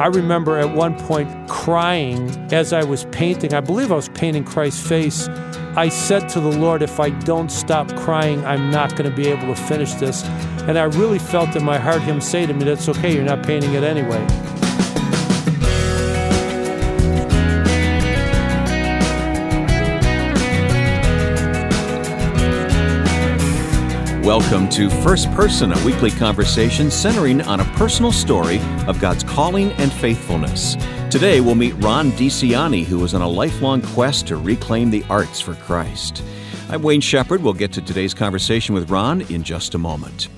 I remember at one point crying as I was painting. I believe I was painting Christ's face. I said to the Lord, if I don't stop crying, I'm not going to be able to finish this. And I really felt in my heart Him say to me, That's okay, you're not painting it anyway. Welcome to First Person, a weekly conversation centering on a personal story of God's calling and faithfulness. Today we'll meet Ron DiCianni, who is on a lifelong quest to reclaim the arts for Christ. I'm Wayne Shepherd. We'll get to today's conversation with Ron in just a moment.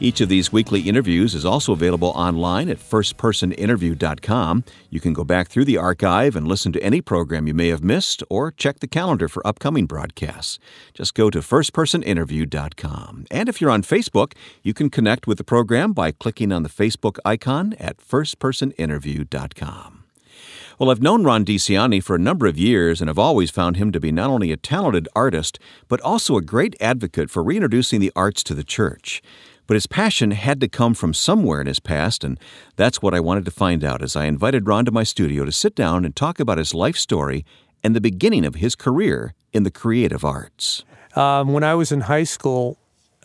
Each of these weekly interviews is also available online at firstpersoninterview.com. You can go back through the archive and listen to any program you may have missed or check the calendar for upcoming broadcasts. Just go to firstpersoninterview.com. And if you're on Facebook, you can connect with the program by clicking on the Facebook icon at firstpersoninterview.com. Well, I've known Ron DiCianni for a number of years and have always found him to be not only a talented artist, but also a great advocate for reintroducing the arts to the church. But his passion had to come from somewhere in his past, and that's what I wanted to find out as I invited Ron to my studio to sit down and talk about his life story and the beginning of his career in the creative arts. Um, when I was in high school,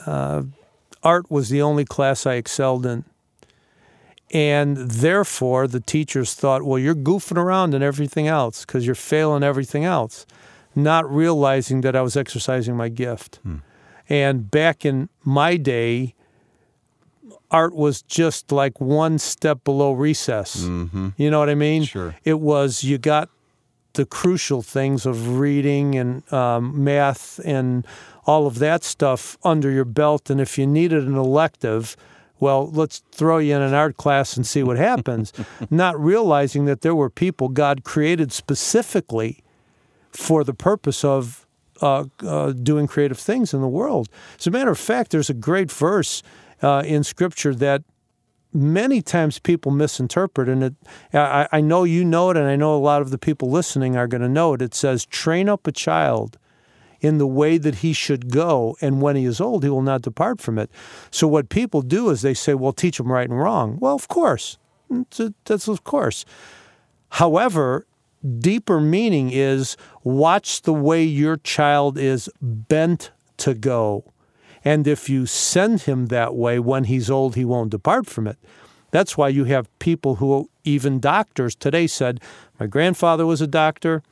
uh, art was the only class I excelled in. And therefore, the teachers thought, well, you're goofing around and everything else because you're failing everything else, not realizing that I was exercising my gift. Hmm. And back in my day, art was just like one step below recess. Mm-hmm. You know what I mean? Sure. It was, you got the crucial things of reading and um, math and all of that stuff under your belt. And if you needed an elective, well, let's throw you in an art class and see what happens. Not realizing that there were people God created specifically for the purpose of uh, uh, doing creative things in the world. As a matter of fact, there's a great verse uh, in Scripture that many times people misinterpret, and it, I, I know you know it, and I know a lot of the people listening are going to know it. It says, "Train up a child." in the way that he should go, and when he is old, he will not depart from it. So, what people do is they say, Well, teach him right and wrong. Well, of course. That's of course. However, deeper meaning is watch the way your child is bent to go. And if you send him that way when he's old, he won't depart from it. That's why you have people who, even doctors today, said, My grandfather was a doctor.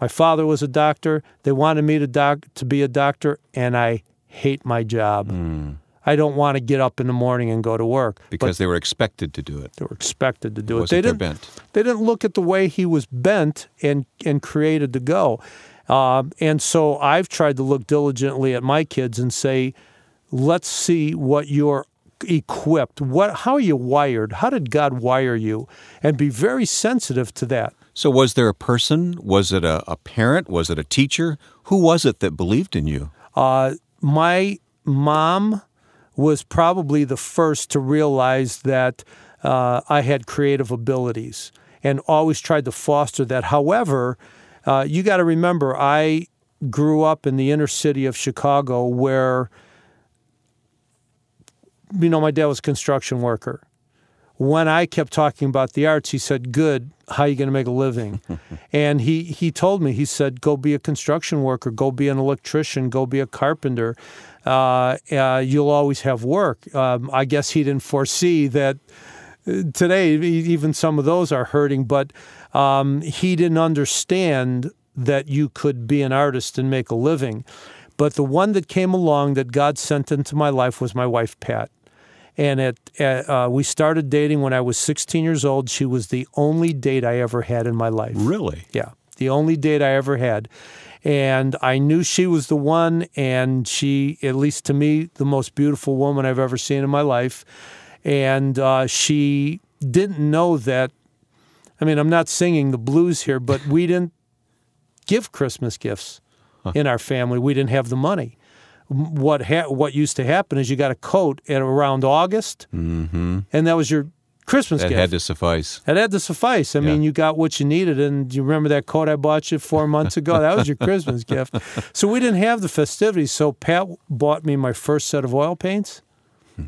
My father was a doctor. They wanted me to doc- to be a doctor, and I hate my job. Mm. I don't want to get up in the morning and go to work because but they were expected to do it. They were expected to do it. They didn't. Bent. They didn't look at the way he was bent and and created to go. Uh, and so I've tried to look diligently at my kids and say, let's see what you're equipped. What how are you wired? How did God wire you? And be very sensitive to that. So, was there a person? Was it a, a parent? Was it a teacher? Who was it that believed in you? Uh, my mom was probably the first to realize that uh, I had creative abilities and always tried to foster that. However, uh, you got to remember, I grew up in the inner city of Chicago where, you know, my dad was a construction worker when I kept talking about the arts, he said, "Good, how are you going to make a living?" and he he told me, he said, "Go be a construction worker, go be an electrician, go be a carpenter. Uh, uh, you'll always have work." Um, I guess he didn't foresee that uh, today even some of those are hurting, but um, he didn't understand that you could be an artist and make a living. But the one that came along that God sent into my life was my wife, Pat. And at, at uh, we started dating when I was 16 years old. She was the only date I ever had in my life. Really? Yeah, the only date I ever had. And I knew she was the one, and she, at least to me, the most beautiful woman I've ever seen in my life. And uh, she didn't know that. I mean, I'm not singing the blues here, but we didn't give Christmas gifts huh. in our family. We didn't have the money what ha- what used to happen is you got a coat at around August, mm-hmm. and that was your Christmas that gift. had to suffice. That had to suffice. I yeah. mean, you got what you needed, and you remember that coat I bought you four months ago? That was your Christmas gift. So we didn't have the festivities. So Pat bought me my first set of oil paints, hmm.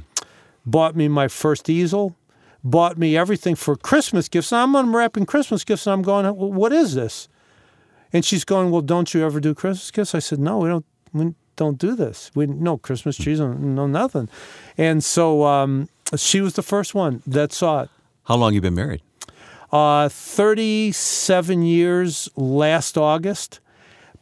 bought me my first easel, bought me everything for Christmas gifts. And I'm unwrapping Christmas gifts, and I'm going, well, "What is this?" And she's going, "Well, don't you ever do Christmas gifts?" I said, "No, we don't. We don't do this. We no Christmas trees, no nothing." And so um, she was the first one that saw it. How long you been married? Uh, 37 years last August,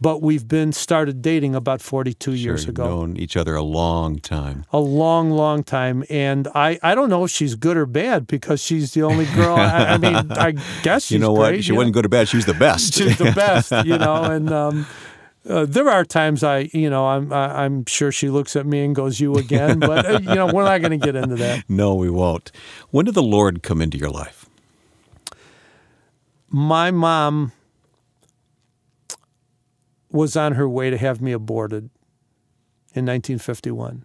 but we've been started dating about 42 Sure, years ago. known each other a long time. A long, long time. And I, I don't know if she's good or bad because she's the only girl. I, I mean, I guess she's you know what? great, She you wasn't good or bad. She was the best. She's the best, you know. And um, uh, there are times I, you know, I'm I, I'm sure she looks at me and goes, "You again," but uh, you know, we're not going to get into that. no, we won't. When did the Lord come into your life? my mom was on her way to have me aborted in 1951.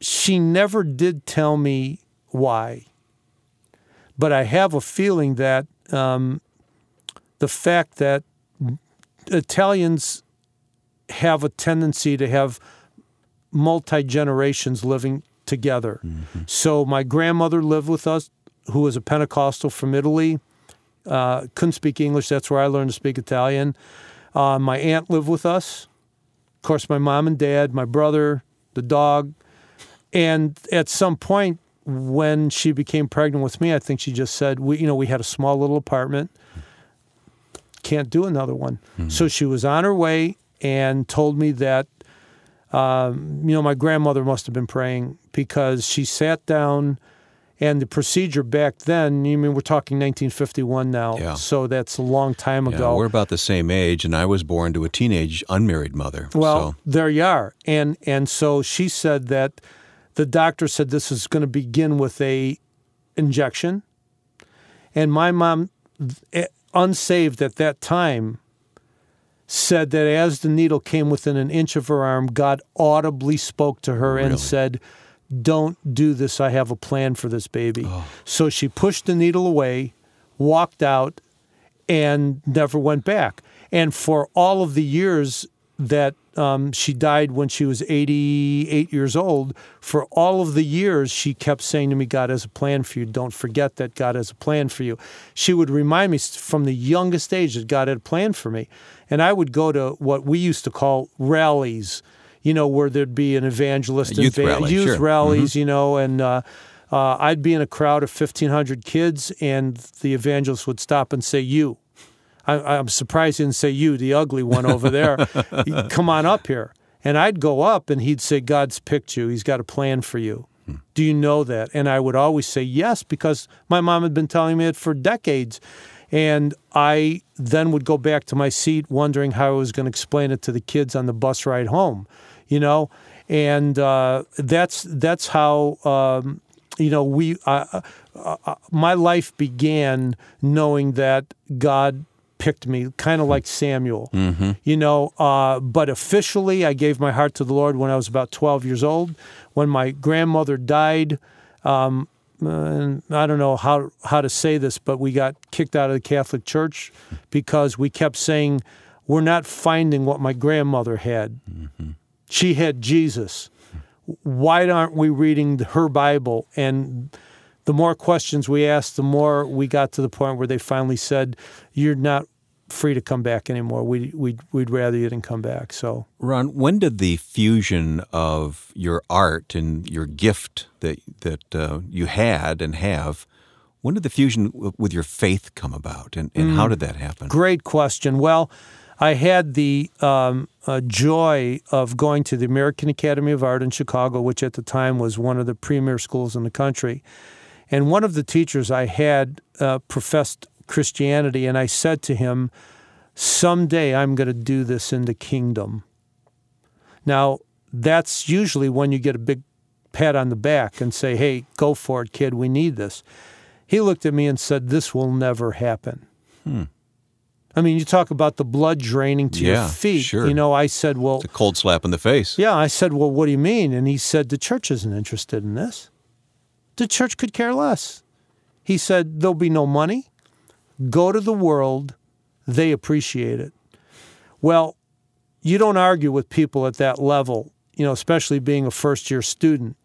She never did tell me why, but I have a feeling that um, the fact that Italians have a tendency to have multi generations living together. So my grandmother lived with us, who was a Pentecostal from Italy uh, couldn't speak English. That's where I learned to speak Italian. Uh, my aunt lived with us. Of course, my mom and dad, my brother, the dog. And at some point, when she became pregnant with me, I think she just said, "We, you know, we had a small little apartment. Can't do another one." So she was on her way and told me that, um, you know, my grandmother must have been praying because she sat down and the procedure back then, you mean we're talking 1951 now, Yeah. so that's a long time Yeah, ago. we're about the same age, and I was born to a teenage unmarried mother. well, so, there you are. And and so she said that the doctor said this is going to begin with a injection. And my mom eh, unsaved at that time said that as the needle came within an inch of her arm, God audibly spoke to her Really? and said, Don't do this. I have a plan for this baby. So she pushed the needle away, walked out, and never went back. And for all of the years that um, she died when she was 88 years old, for all of the years she kept saying to me, God has a plan for you. Don't forget that God has a plan for you. She would remind me from the youngest age that God had a plan for me. And I would go to what we used to call rallies, you know, where there'd be an evangelist, youth and rally, youth sure. Mm-hmm. rallies, you know, and uh, uh, I'd be in a crowd of 1,500 kids, and the evangelist would stop and say, You. I, I'm surprised he didn't say, You, the ugly one over there. Come on up here. And I'd go up, and he'd say, God's picked you. He's got a plan for you. Do you know that? And I would always say yes because my mom had been telling me it for decades. And I then would go back to my seat wondering how I was going to explain it to the kids on the bus ride home, you know? And uh, that's that's how um, you know we uh, uh, uh, my life began knowing that God picked me, kind of like Samuel, you know. Uh, but officially, I gave my heart to the Lord when I was about 12 years old. When my grandmother died, um, and I don't know how how to say this, but we got kicked out of the Catholic Church because we kept saying we're not finding what my grandmother had. She had Jesus. Why aren't we reading her Bible? And the more questions we asked, the more we got to the point where they finally said, "You're not free to come back anymore. We we we'd rather you didn't come back." So Ron, when did the fusion of your art and your gift that that uh, you had and have, when did the fusion with your faith come about, and, and how did that happen? Great question. Well, I had the um, uh, joy of going to the American Academy of Art in Chicago, which at the time was one of the premier schools in the country. And one of the teachers I had uh, professed Christianity, and I said to him, Someday I'm going to do this in the kingdom. Now, that's usually when you get a big pat on the back and say, Hey, go for it, kid, we need this. He looked at me and said, This will never happen. I mean, you talk about the blood draining to Yeah, your feet. sure. You know, I said, Well, It's a cold slap in the face. yeah, I said, Well, what do you mean? And he said, The church isn't interested in this. The church could care less. He said, There'll be no money. Go to the world. They appreciate it. Well, you don't argue with people at that level, you know, especially being a first year student.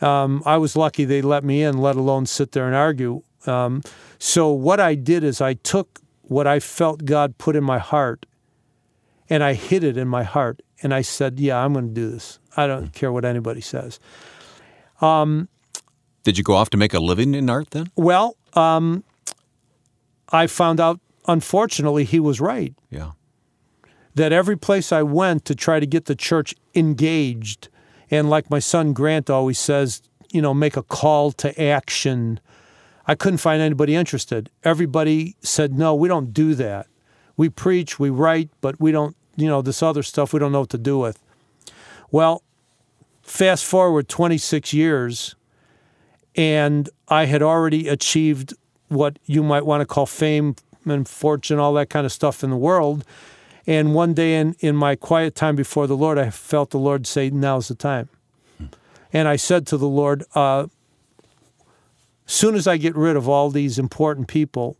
Um, I was lucky they let me in, let alone sit there and argue. Um, so what I did is I took what I felt God put in my heart, and I hid it in my heart, and I said, "Yeah, I'm going to do this. I don't care what anybody says." Did you go off to make a living in art then? Well, um, I found out, unfortunately, he was right. Yeah. that every place I went to try to get the church engaged, and like my son Grant always says, you know, make a call to action. I couldn't find anybody interested. Everybody said, no, we don't do that. We preach, we write, but we don't, you know, this other stuff we don't know what to do with. Well, fast forward 26 years, and I had already achieved what you might want to call fame and fortune, all that kind of stuff in the world. And one day in, in my quiet time before the Lord, I felt the Lord say, Now's the time. And I said to the Lord, uh, Soon as I get rid of all these important people,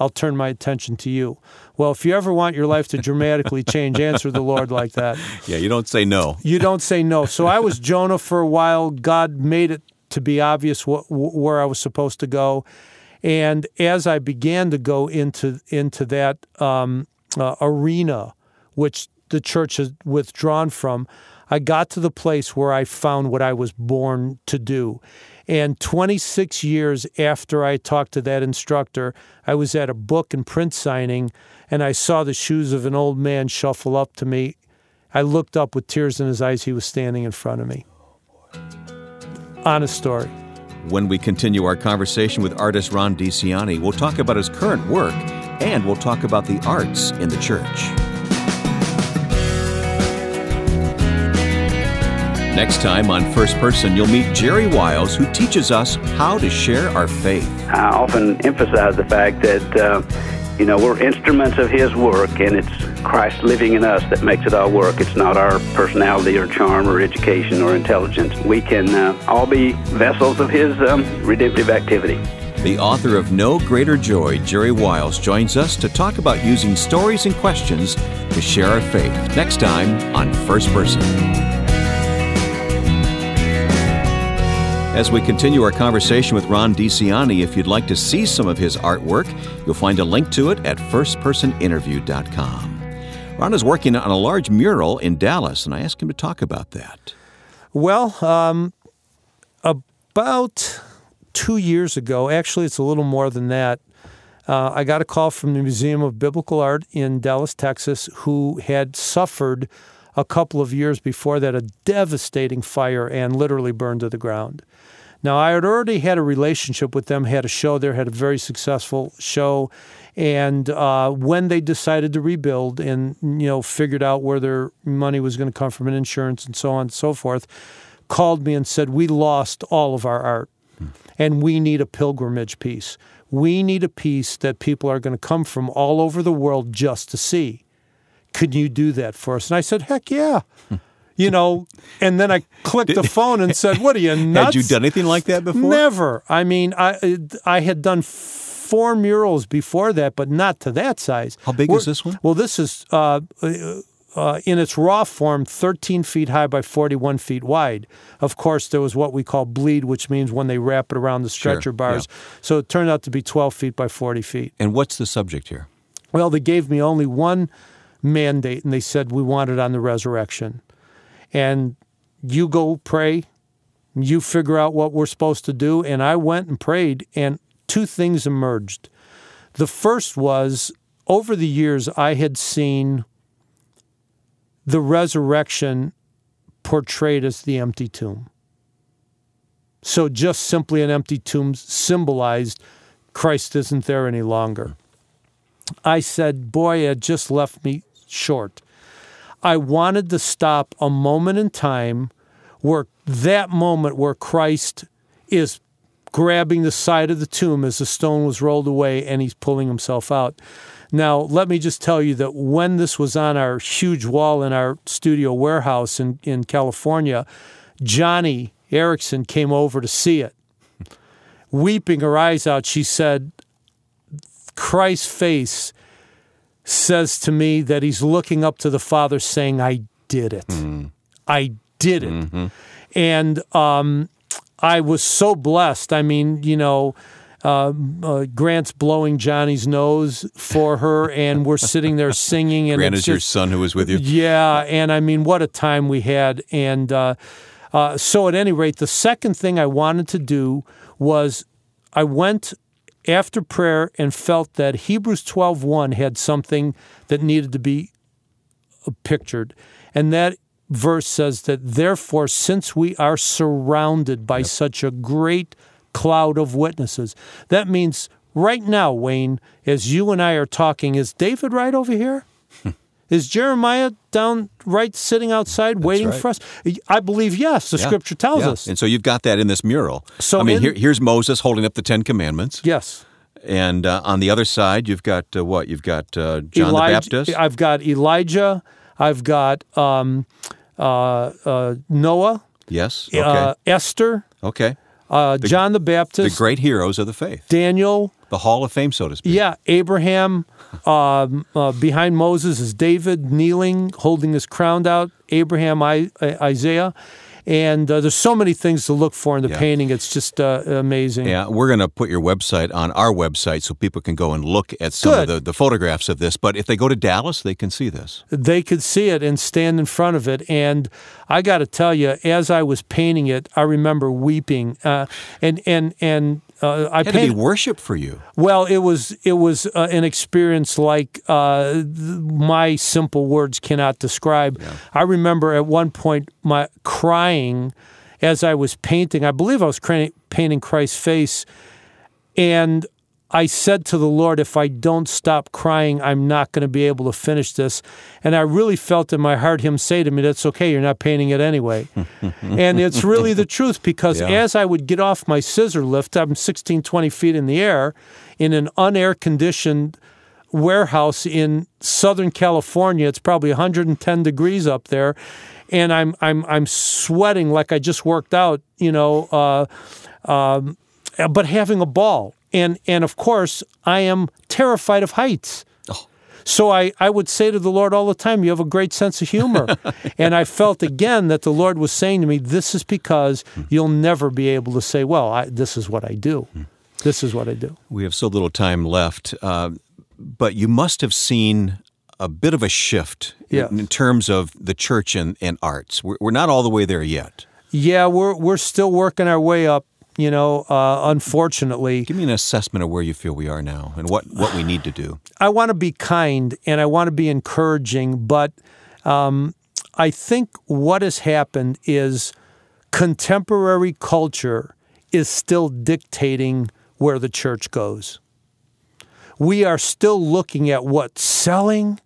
I'll turn my attention to you. Well, if you ever want your life to dramatically change, answer the Lord like that. Yeah, you don't say no. You don't say no. So I was Jonah for a while. God made it to be obvious wh- wh- where I was supposed to go. And as I began to go into into that um, uh, arena, which the church has withdrawn from, I got to the place where I found what I was born to do. And 26 years after I talked to that instructor, I was at a book and print signing, and I saw the shoes of an old man shuffle up to me. I looked up with tears in his eyes. He was standing in front of me. Honest story. When we continue our conversation with artist Ron DiCianni, we'll talk about his current work and we'll talk about the arts in the church. Next time on First Person, you'll meet Jerry Wiles, who teaches us how to share our faith. I often emphasize the fact that, uh, you know, we're instruments of His work, and it's Christ living in us that makes it all work. It's not our personality or charm or education or intelligence. We can uh, all be vessels of His um, redemptive activity. The author of No Greater Joy, Jerry Wiles, joins us to talk about using stories and questions to share our faith. Next time on First Person. As we continue our conversation with Ron DiCianni, if you'd like to see some of his artwork, you'll find a link to it at firstpersoninterview.com. Ron is working on a large mural in Dallas, and I asked him to talk about that. Well, um, about two years ago, actually, it's a little more than that. Uh, I got a call from the Museum of Biblical Art in Dallas, Texas, who had suffered a couple of years before that a devastating fire and literally burned to the ground. Now, I had already had a relationship with them, had a show there, had a very successful show. And uh, when they decided to rebuild and, you know, figured out where their money was going to come from and insurance and so on and so forth, called me and said, We lost all of our art and we need a pilgrimage piece. We need a piece that people are going to come from all over the world just to see. Can you do that for us? And I said, Heck yeah. You know, and then I clicked the phone and said, "What are you nuts?" Had you done anything like that before? Never. I mean, I I had done four murals before that, but not to that size. How big We're- is this one? Well, this is uh, uh, in its raw form, 13 feet high by 41 feet wide. Of course, there was what we call bleed, which means when they wrap it around the stretcher bars. So it turned out to be 12 feet by 40 feet. And what's the subject here? Well, they gave me only one mandate, and they said we want it on the resurrection. And you go pray, you figure out what we're supposed to do. And I went and prayed, and two things emerged. The first was over the years, I had seen the resurrection portrayed as the empty tomb. So just simply an empty tomb symbolized Christ isn't there any longer. I said, Boy, it just left me short. I wanted to stop a moment in time where that moment where Christ is grabbing the side of the tomb as the stone was rolled away and he's pulling himself out. Now, let me just tell you that when this was on our huge wall in our studio warehouse in, in California, Joni Eareckson came over to see it. Weeping her eyes out, she said, Christ's face says to me that he's looking up to the Father saying, I did it. I did it. And um, I was so blessed. I mean, you know, uh, uh, Grant's blowing Joni's nose for her, and we're sitting there singing. And Grant is your son who was with you. yeah, and I mean, what a time we had. And uh, uh, so, at any rate, the second thing I wanted to do was I went after prayer and felt that Hebrews 12:1 had something that needed to be pictured, and that verse says that therefore, since we are surrounded by such a great cloud of witnesses, that means right now, Wayne, as you and I are talking, is David right over here? Is Jeremiah down right sitting outside waiting right. for us? I believe yes. The Yeah, scripture tells yeah. us. And so you've got that in this mural. So I mean, in- here, here's Moses holding up the Ten Commandments, yes. and uh, on the other side, you've got uh, what? You've got uh, John the Baptist. I've got Elijah. I've got um, uh, uh, Noah, yes. Okay. uh, Esther, okay. uh, John the Baptist. The great heroes of the faith, Daniel. the Hall of Fame, so to speak. Yeah, Abraham. Um, uh, behind Moses is David kneeling, holding his crown out. Abraham, I, Isaiah, and uh, there's so many things to look for in the Yeah. painting. It's just uh, amazing. Yeah, we're going to put your website on our website so people can go and look at some Good. of the, the photographs of this. But if they go to Dallas, they can see this. they could see it and stand in front of it. And I got to tell you, as I was painting it, I remember weeping. Uh, and and and uh, I had to be worship for you. Well, it was it was uh, an experience like uh, th- my simple words cannot describe. I remember at one point my crying as I was painting. I believe I was painting Christ's face, and I said to the Lord, "If I don't stop crying, I'm not going to be able to finish this." And I really felt in my heart Him say to me, "That's okay. You're not painting it anyway." and it's really the truth because Yeah. as I would get off my scissor lift, I'm 16, 20 feet in the air in an unair conditioned warehouse in Southern California. It's probably 110 degrees up there, and I'm I'm I'm sweating like I just worked out, you know, uh, um, but having a ball. And and of course, I am terrified of heights. So I, I would say to the Lord all the time, You have a great sense of humor. and I felt again that the Lord was saying to me, This is because you'll never be able to say, Well, I, this is what I do. This is what I do. We have so little time left, uh, but you must have seen a bit of a shift in- in, terms of the church and, and arts. We're, we're not all the way there yet. Yeah, we're, we're still working our way up, you know, uh, unfortunately. Give me an assessment of where you feel we are now and what, what we need to do. I want to be kind and I want to be encouraging, but um, I think what has happened is contemporary culture is still dictating where the church goes. We are still looking at what's selling,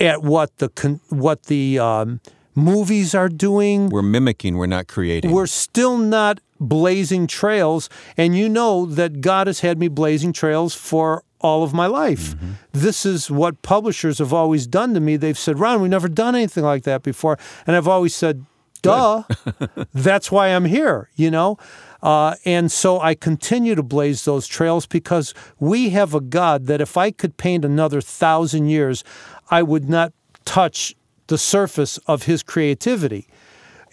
at what the con- what the um, movies are doing, We're mimicking, we're not creating. we're still not blazing trails. And you know that God has had me blazing trails for all of my life. This is what publishers have always done to me. They've said, Ron, we've never done anything like that before. And I've always said, duh, that's why I'm here, you know? Uh, and so I continue to blaze those trails because we have a God that if I could paint another thousand years, I would not touch the surface of his creativity.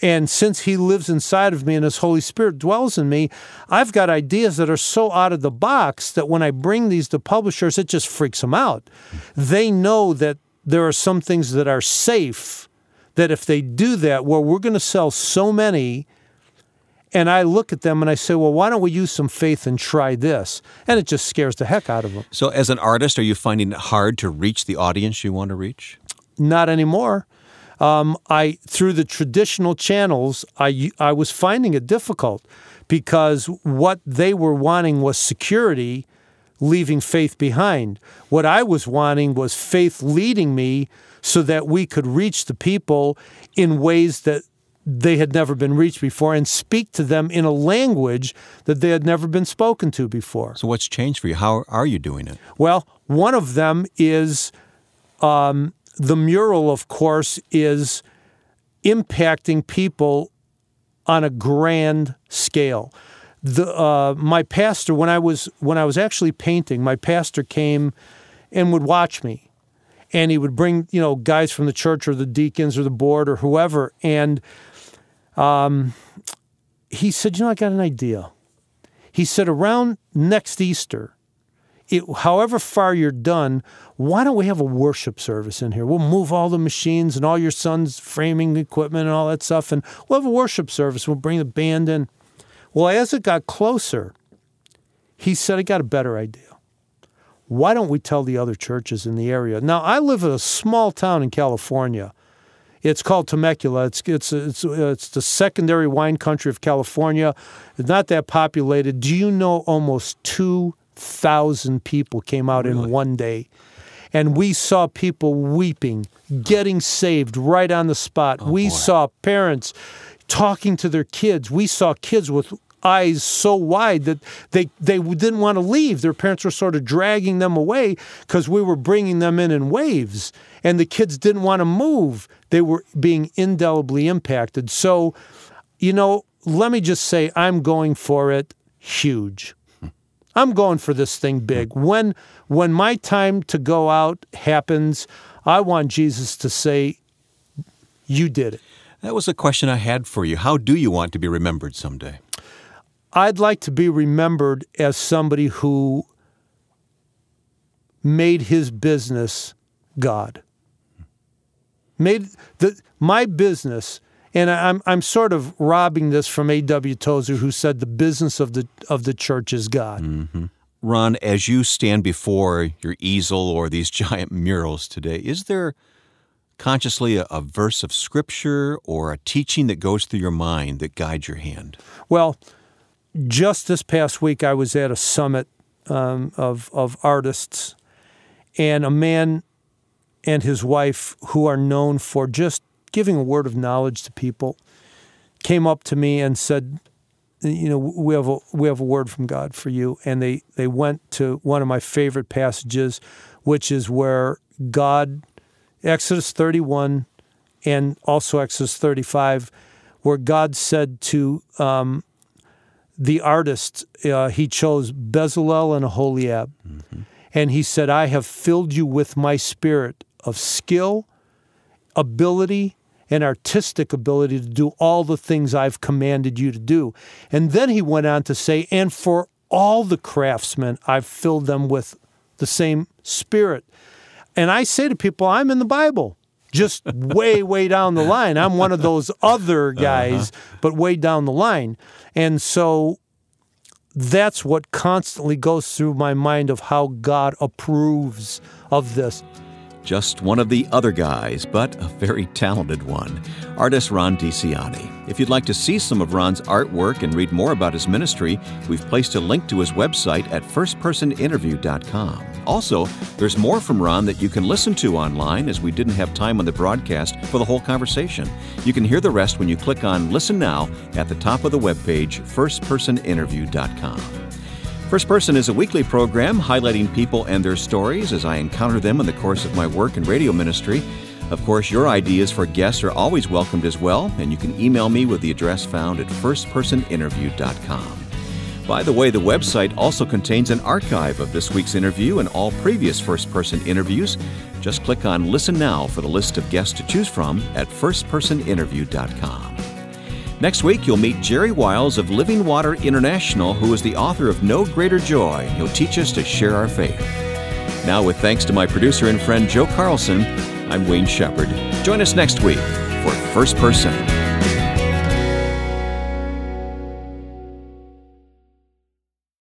And since he lives inside of me and his Holy Spirit dwells in me, I've got ideas that are so out of the box that when I bring these to publishers, it just freaks them out. They know that there are some things that are safe, that if they do that, well, we're going to sell so many. And I look at them and I say, well, why don't we use some faith and try this? And it just scares the heck out of them. so, as an artist, are you finding it hard to reach the audience you want to reach? not anymore. Um, I through the traditional channels, I I was finding it difficult because what they were wanting was security, leaving faith behind. What I was wanting was faith leading me so that we could reach the people in ways that they had never been reached before and speak to them in a language that they had never been spoken to before. So, what's changed for you? How are you doing it? Well, one of them is um, the mural, of course, is impacting people on a grand scale. The, uh, my pastor, when I was when I was actually painting, my pastor came and would watch me, and he would bring you know guys from the church or the deacons or the board or whoever, and um, he said, You know, I got an idea. He said, Around next Easter, it, however far you're done, why don't we have a worship service in here? We'll move all the machines and all your son's framing equipment and all that stuff, and we'll have a worship service. We'll bring the band in. Well, as it got closer, he said, I got a better idea. Why don't we tell the other churches in the area? Now, I live in a small town in California. It's called Temecula. It's, it's, it's, it's the secondary wine country of California. It's not that populated. Do you know almost 2,000 people came out really? in one day? And we saw people weeping, getting saved right on the spot. Oh, we boy. saw parents talking to their kids. We saw kids with eyes so wide that they they didn't want to leave. Their parents were sort of dragging them away because we were bringing them in in waves, and the kids didn't want to move. They were being indelibly impacted. So, you know, let me just say, I'm going for it huge. I'm going for this thing big. When when my time to go out happens, I want Jesus to say, "You did it." That was a question I had for you. How do you want to be remembered someday? I'd like to be remembered as somebody who made his business God. Made the my business, and I'm I'm sort of robbing this from A.W. Tozer, who said the business of the of the church is God. Mm-hmm. Ron, as you stand before your easel or these giant murals today, is there consciously a, a verse of scripture or a teaching that goes through your mind that guides your hand? Well, just this past week, I was at a summit um, of of artists, and a man and his wife, who are known for just giving a word of knowledge to people, came up to me and said, "You know, we have a we have a word from God for you." And they they went to one of my favorite passages, which is where God, Exodus thirty one, and also Exodus thirty five, where God said to um, the artist, uh, he chose Bezalel and Aholiab. Mm-hmm. And he said, I have filled you with my spirit of skill, ability, and artistic ability to do all the things I've commanded you to do. And then he went on to say, and for all the craftsmen, I've filled them with the same spirit. And I say to people, I'm in the Bible just way, way down the line. I'm one of those other uh-huh. guys, uh-huh. but way down the line. And so that's what constantly goes through my mind of how God approves of this just one of the other guys, but a very talented one. Artist Ron DiCianni. If you'd like to see some of Ron's artwork and read more about his ministry, we've placed a link to his website at firstpersoninterview.com. Also, there's more from Ron that you can listen to online as we didn't have time on the broadcast for the whole conversation. You can hear the rest when you click on Listen Now at the top of the webpage, firstpersoninterview.com. First Person is a weekly program highlighting people and their stories as I encounter them in the course of my work in radio ministry. Of course, your ideas for guests are always welcomed as well, and you can email me with the address found at firstpersoninterview.com. By the way, the website also contains an archive of this week's interview and all previous first person interviews. Just click on Listen Now for the list of guests to choose from at firstpersoninterview.com. Next week, you'll meet Jerry Wiles of Living Water International, who is the author of No Greater Joy. He'll teach us to share our faith. Now, with thanks to my producer and friend Joe Carlson, I'm Wayne Shepherd. Join us next week for First Person.